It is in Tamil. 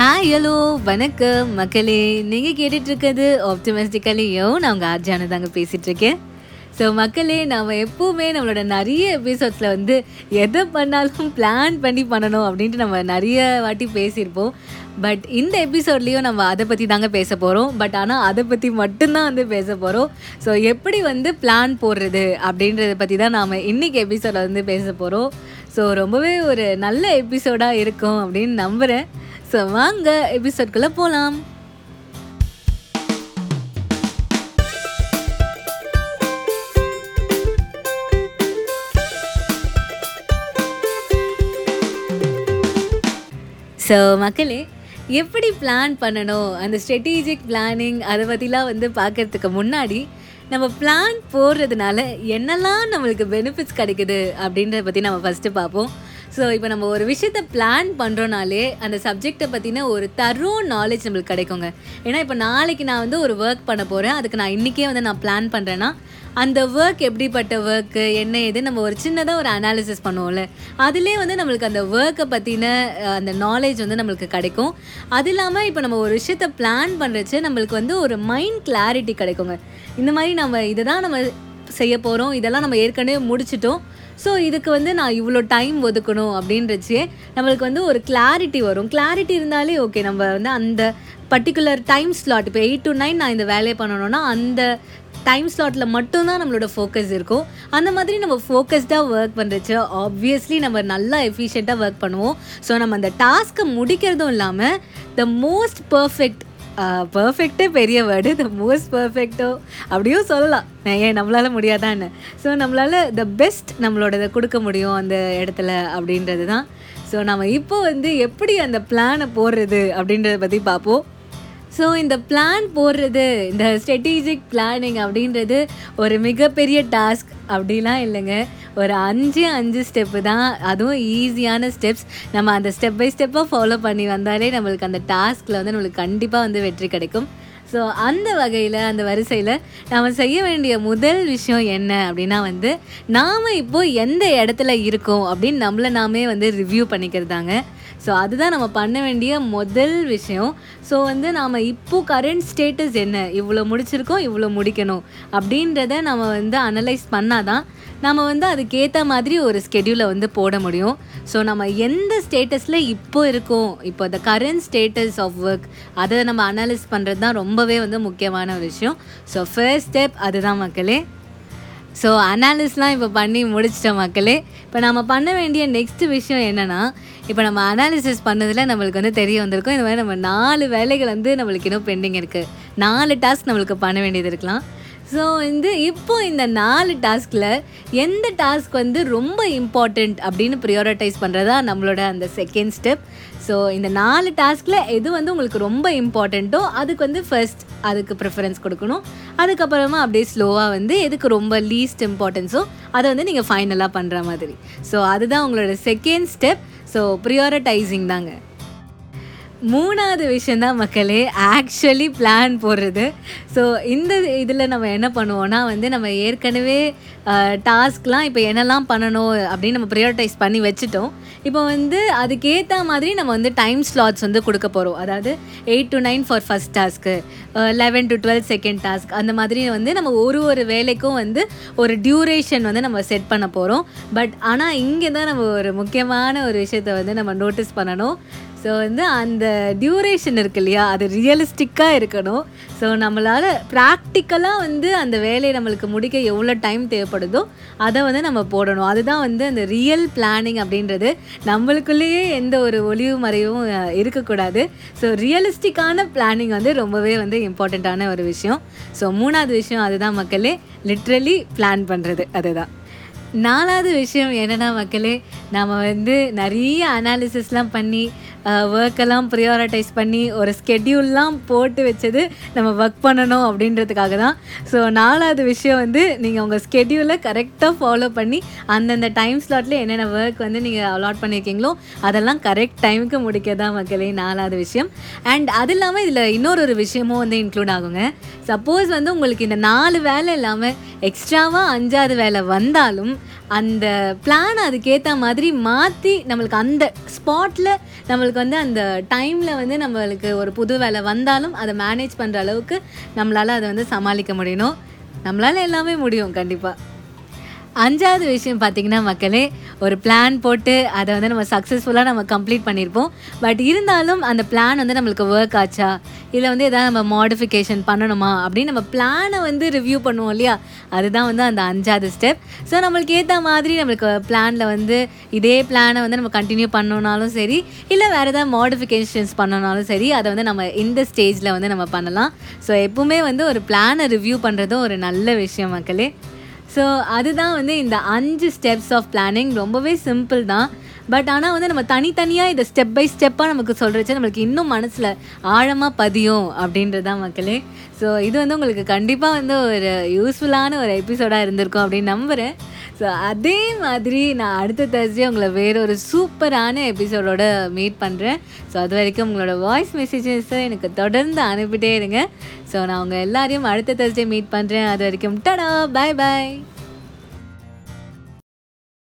ஹாய் ஹலோ வணக்கம். மக்களே நீங்கள் கேட்டுட்ருக்கிறது இருக்கிறது நான் உங்கள் ஆர்ஜானு தாங்க பேசிகிட்ருக்கேன் ஸோ மக்களே நாம் எப்போவுமே நம்மளோட நிறைய எபிசோட்ஸில் வந்து எதை பண்ணாலும் பிளான் பண்ணி பண்ணணும் அப்படின்ட்டு நம்ம நிறைய வாட்டி பேசியிருப்போம். பட் இந்த எபிசோட்லேயும் நம்ம அதை பற்றி தாங்க பேச போகிறோம் பட் ஆனால் அதை பற்றி மட்டும்தான் வந்து பேச போகிறோம் ஸோ எப்படி வந்து பிளான் போடுறது அப்படின்றத பற்றி தான் நாம் இன்றைக்கி எபிசோடில் வந்து பேச போகிறோம் ஸோ ரொம்பவே ஒரு நல்ல எபிசோடாக இருக்கும் அப்படின்னு நம்புகிறேன் ஸோ வாங்க எபிசோட்குள்ளே போகலாம் ஸோ மக்களே எப்படி பிளான் பண்ணணும்? அந்த ஸ்ட்ரெட்டஜிக் பிளானிங் அதை பற்றிலாம் வந்து பார்க்கறதுக்கு முன்னாடி நம்ம பிளான் போடுறதுனால என்னெல்லாம் நம்மளுக்கு பெனிஃபிட்ஸ் கிடைக்குது அப்படின்றத பற்றி நம்ம ஃபஸ்ட்டு பார்ப்போம். ஸோ இப்போ நம்ம ஒரு விஷயத்த பிளான் பண்ணுறோனாலே அந்த சப்ஜெக்டை பற்றின ஒரு தரோ நாலேஜ் நம்மளுக்கு கிடைக்குங்க. ஏன்னா இப்போ நாளைக்கு நான் வந்து ஒரு ஒர்க் பண்ண போகிறேன் அதுக்கு நான் இன்றைக்கே வந்து நான் பிளான் பண்ணுறேன்னா அந்த ஒர்க் எப்படிப்பட்ட ஒர்க்கு என்ன ஏது நம்ம ஒரு சின்னதாக ஒரு அனாலிசிஸ் பண்ணுவோம்ல. அதிலே வந்து நம்மளுக்கு அந்த ஒர்க்கை பற்றின அந்த நாலேஜ் வந்து நம்மளுக்கு கிடைக்கும். அது இல்லாமல் இப்போ நம்ம ஒரு விஷயத்த பிளான் பண்ணுறச்சு நம்மளுக்கு வந்து ஒரு மைண்ட் கிளாரிட்டி கிடைக்குங்க. இந்த மாதிரி நம்ம இதை தான் நம்ம செய்ய போகிறோம் இதெல்லாம் நம்ம ஏற்கனவே முடிச்சிட்டோம். ஸோ இதுக்கு வந்து நான் இவ்வளோ டைம் ஒதுக்கணும் அப்படின்றச்சு நம்மளுக்கு வந்து ஒரு கிளாரிட்டி வரும். கிளாரிட்டி இருந்தாலே ஓகே நம்ம வந்து அந்த பர்டிகுலர் டைம் ஸ்லாட் இப்போ எயிட் டு நைன் நான் இந்த வேலையை பண்ணணும்னா அந்த டைம் ஸ்லாட்டில் மட்டும்தான் நம்மளோட ஃபோக்கஸ் இருக்கும். அந்த மாதிரி நம்ம ஃபோக்கஸ்டாக ஒர்க் பண்ணுறச்சு ஆப்வியஸ்லி நம்ம நல்லா எஃபிஷியண்ட்டாக ஒர்க் பண்ணுவோம். ஸோ நம்ம அந்த டாஸ்க்கை முடிக்கிறதும் இல்லாமல் த மோஸ்ட் பர்ஃபெக்ட் பர்ஃபெக்டே பெரிய வேர்டு த மோஸ்ட் பர்ஃபெக்டோ அப்படியும் சொல்லலாம். ஏன் நம்மளால் முடியாதான்னு. ஸோ நம்மளால் த பெஸ்ட் நம்மளோட இதை கொடுக்க முடியும் அந்த இடத்துல அப்படின்றது தான் ஸோ நம்ம இப்போ வந்து எப்படி அந்த பிளானை போடுறது அப்படின்றத பற்றி பார்ப்போம். ஸோ இந்த பிளான் போடுறது இந்த ஸ்ட்ரெட்டஜிக் பிளானிங் அப்படின்றது ஒரு மிகப்பெரிய டாஸ்க் அப்படிலாம் இல்லைங்க. ஒரு அஞ்சு அஞ்சு ஸ்டெப்பு தான். அதுவும் ஈஸியான ஸ்டெப்ஸ் நம்ம அந்த ஸ்டெப் பை ஸ்டெப்பாக ஃபாலோ பண்ணி வந்தாலே நம்மளுக்கு அந்த டாஸ்கில் வந்து நம்மளுக்கு கண்டிப்பாக வந்து வெற்றி கிடைக்கும். ஸோ அந்த வகையில் அந்த வரிசையில் நாம் செய்ய வேண்டிய முதல் விஷயம் என்ன அப்படின்னா வந்து நாம் இப்போது எந்த இடத்துல இருக்கோம் அப்படின்னு நம்மளை நாமே வந்து ரிவ்யூ பண்ணிக்கிறதாங்க. ஸோ அதுதான் நம்ம பண்ண வேண்டிய முதல் விஷயம். ஸோ வந்து நாம் இப்போது கரண்ட் ஸ்டேட்டஸ் என்ன? இவ்வளோ முடிச்சிருக்கோம் இவ்வளோ முடிக்கணும் அப்படின்றத நம்ம வந்து அனலைஸ் பண்ணால் தான் நம்ம வந்து அதுக்கேற்ற மாதிரி ஒரு ஸ்கெடியூலை வந்து போட முடியும். ஸோ நம்ம எந்த ஸ்டேட்டஸில் இப்போ இருக்கோம் இப்போ the current status of work அதை நம்ம அனலைஸ் பண்ணுறது தான் ரொம்ப ரொம்பவே வந்து முக்கியமான ஒரு விஷயம். ஸோ ஃபர்ஸ்ட் ஸ்டெப் அதுதான் மக்களே. ஸோ அனாலிஸ்லாம் இப்போ பண்ணி முடிச்சிட்டோம் மக்களே. இப்போ நம்ம பண்ண வேண்டிய நெக்ஸ்ட் விஷயம் என்னென்னா இப்போ நம்ம அனாலிசிஸ் பண்ணதில் நம்மளுக்கு வந்து தெரிய வந்திருக்கும். இந்த மாதிரி நம்ம நாலு வேலைகள் வந்து நம்மளுக்கு இன்னும் பெண்டிங் இருக்குது நாலு டாஸ்க் நம்மளுக்கு பண்ண வேண்டியது இருக்கலாம். ஸோ வந்து இப்போ இந்த நாலு டாஸ்கில் எந்த டாஸ்க் வந்து ரொம்ப இம்பார்ட்டண்ட் அப்படின்னு ப்ரியோரிட்டைஸ் பண்ணுறதா நம்மளோட அந்த செகண்ட் ஸ்டெப் ஸோ இந்த நாலு டாஸ்கில் எது வந்து உங்களுக்கு ரொம்ப இம்பார்ட்டண்ட்டோ அதுக்கு வந்து ஃபர்ஸ்ட் அதுக்கு ப்ரிஃபரன்ஸ் கொடுக்கணும். அதுக்கப்புறமா அப்படியே ஸ்லோவாக வந்து எதுக்கு ரொம்ப லீஸ்ட் இம்பார்ட்டன்ஸோ அதை வந்து நீங்கள் ஃபைனலாக பண்ணுற மாதிரி. ஸோ அதுதான் உங்களோட செகண்ட் ஸ்டெப் ஸோ ப்ரியாரிட்டைசிங் தாங்க. மூணாவது விஷயந்தான் மக்களே ஆக்சுவலி பிளான் போடுறது. ஸோ இந்த இதில் நம்ம என்ன பண்ணுவோன்னா வந்து நம்ம ஏற்கனவே டாஸ்க்லாம் இப்போ என்னெல்லாம் பண்ணணும் அப்படின்னு நம்ம ப்ரியாரிட்டைஸ் பண்ணி வச்சுட்டோம். இப்போ வந்து அதுக்கேற்ற மாதிரி நம்ம வந்து டைம் ஸ்லாட்ஸ் வந்து கொடுக்க போகிறோம் அதாவது eight to nine for first task eleven to twelve second task அந்த மாதிரி வந்து நம்ம ஒரு ஒரு வேலைக்கும் வந்து ஒரு டியூரேஷன் வந்து நம்ம செட் பண்ண போகிறோம் பட் ஆனால் இங்கே தான் நம்ம ஒரு முக்கியமான ஒரு விஷயத்தை வந்து நம்ம நோட்டீஸ் பண்ணணும். ஸோ வந்து அந்த டியூரேஷன் இருக்கு இல்லையா அது ரியலிஸ்டிக்காக இருக்கணும். ஸோ நம்மளால் ப்ராக்டிக்கலாக வந்து அந்த வேலையை நம்மளுக்கு முடிக்க எவ்வளோ டைம் தேவைப்படுதோ அதை வந்து நம்ம போடணும். அதுதான் வந்து அந்த ரியல் பிளானிங் அப்படின்றது. நம்மளுக்குள்ளேயே எந்த ஒரு ஒளிவு மறைவும் இருக்கக்கூடாது. ஸோ ரியலிஸ்டிக்கான பிளானிங் வந்து ரொம்பவே வந்து இம்பார்ட்டண்ட்டான ஒரு விஷயம். ஸோ மூணாவது விஷயம் அதுதான் மக்களே லிட்ரலி பிளான் பண்ணுறது அதுதான். நாலாவது விஷயம் என்னென்னா மக்களே நம்ம வந்து நிறைய அனாலிசிஸ்லாம் பண்ணி ஒர்க்கெல்லாம் ப்ரியாரிட்டைஸ் பண்ணி ஒரு ஸ்கெட்யூல்லாம் போட்டு வச்சது நம்ம ஒர்க் பண்ணணும் அப்படின்றதுக்காக தான். ஸோ நாலாவது விஷயம் வந்து நீங்கள் உங்கள் ஸ்கெட்யூலை கரெக்டாக ஃபாலோ பண்ணி அந்தந்த டைம் ஸ்லாட்டில் என்னென்ன ஒர்க் வந்து நீங்கள் அலாட் பண்ணியிருக்கீங்களோ அதெல்லாம் கரெக்ட் டைமுக்கு முடிக்க தான் மக்களே நாலாவது விஷயம். அண்ட் அது இல்லாமல் இதில் இன்னொரு ஒரு விஷயமும் வந்து இன்க்ளூட் ஆகுங்க. சப்போஸ் வந்து உங்களுக்கு இந்த நாலு வேலை இல்லாமல் எக்ஸ்ட்ராவாக அஞ்சாவது வேலை வந்தாலும் அந்த பிளான் அதுக்கேற்ற மாதிரி மாற்றி நம்மளுக்கு அந்த ஸ்பாட்டில் நம்மளுக்கு நம்மளுக்கு வந்து அந்த டைமில் வந்து நம்மளுக்கு ஒரு புது வேலை வந்தாலும் அதை மேனேஜ் பண்ணுற அளவுக்கு நம்மளால் அதை வந்து சமாளிக்க முடியணும். நம்மளால் எல்லாமே முடியும் கண்டிப்பாக அஞ்சாவது விஷயம் பார்த்தீங்கன்னா மக்களே ஒரு பிளான் போட்டு அதை வந்து நம்ம சக்ஸஸ்ஃபுல்லாக நம்ம கம்ப்ளீட் பண்ணியிருப்போம் பட் இருந்தாலும் அந்த பிளான் வந்து நம்மளுக்கு ஒர்க் ஆச்சா? இல்லை வந்து எதாவது நம்ம மாடிஃபிகேஷன் பண்ணணுமா? அப்படின்னு நம்ம பிளானை வந்து ரிவ்யூ பண்ணுவோம் இல்லையா? அதுதான் வந்து அந்த அஞ்சாவது ஸ்டெப் ஸோ நம்மளுக்கு ஏற்ற மாதிரி நம்மளுக்கு பிளானில் வந்து இதே பிளானை வந்து நம்ம கண்டினியூ பண்ணணுனாலும் சரி இல்லை வேறு ஏதாவது மாடிஃபிகேஷன்ஸ் பண்ணனாலும் சரி அதை வந்து நம்ம இந்த ஸ்டேஜில் வந்து நம்ம பண்ணலாம். ஸோ எப்பவுமே வந்து ஒரு பிளானை ரிவ்யூ பண்ணுறதும் ஒரு நல்ல விஷயம் மக்களே. ஸோ அதுதான் வந்து இந்த அஞ்சு ஸ்டெப்ஸ் ஆஃப் பிளானிங் ரொம்பவே சிம்பிள் தான். பட் ஆனால் வந்து நம்ம தனித்தனியாக இதை ஸ்டெப் பை ஸ்டெப்பாக நமக்கு சொல்கிறச்சு நம்மளுக்கு இன்னும் மனசில் ஆழமாக பதியும் அப்படின்றது தான் மக்களே. ஸோ இது வந்து உங்களுக்கு கண்டிப்பாக வந்து ஒரு யூஸ்ஃபுல்லான ஒரு எபிசோடாக இருந்திருக்கும் அப்படின்னு நம்புகிறேன் ஸோ அதே மாதிரி நான் அடுத்த தேர்ஸ்டே உங்களை வேற ஒரு சூப்பரான எபிசோடோட மீட் பண்ணுறேன் ஸோ அது வரைக்கும் உங்களோட வாய்ஸ் மெசேஜஸை எனக்கு தொடர்ந்து அனுப்பிட்டே இருங்க. ஸோ நான் உங்கள் எல்லாரையும் அடுத்த தேர்ஸ்டே மீட் பண்ணுறேன் அது வரைக்கும் டடா பாய் பாய்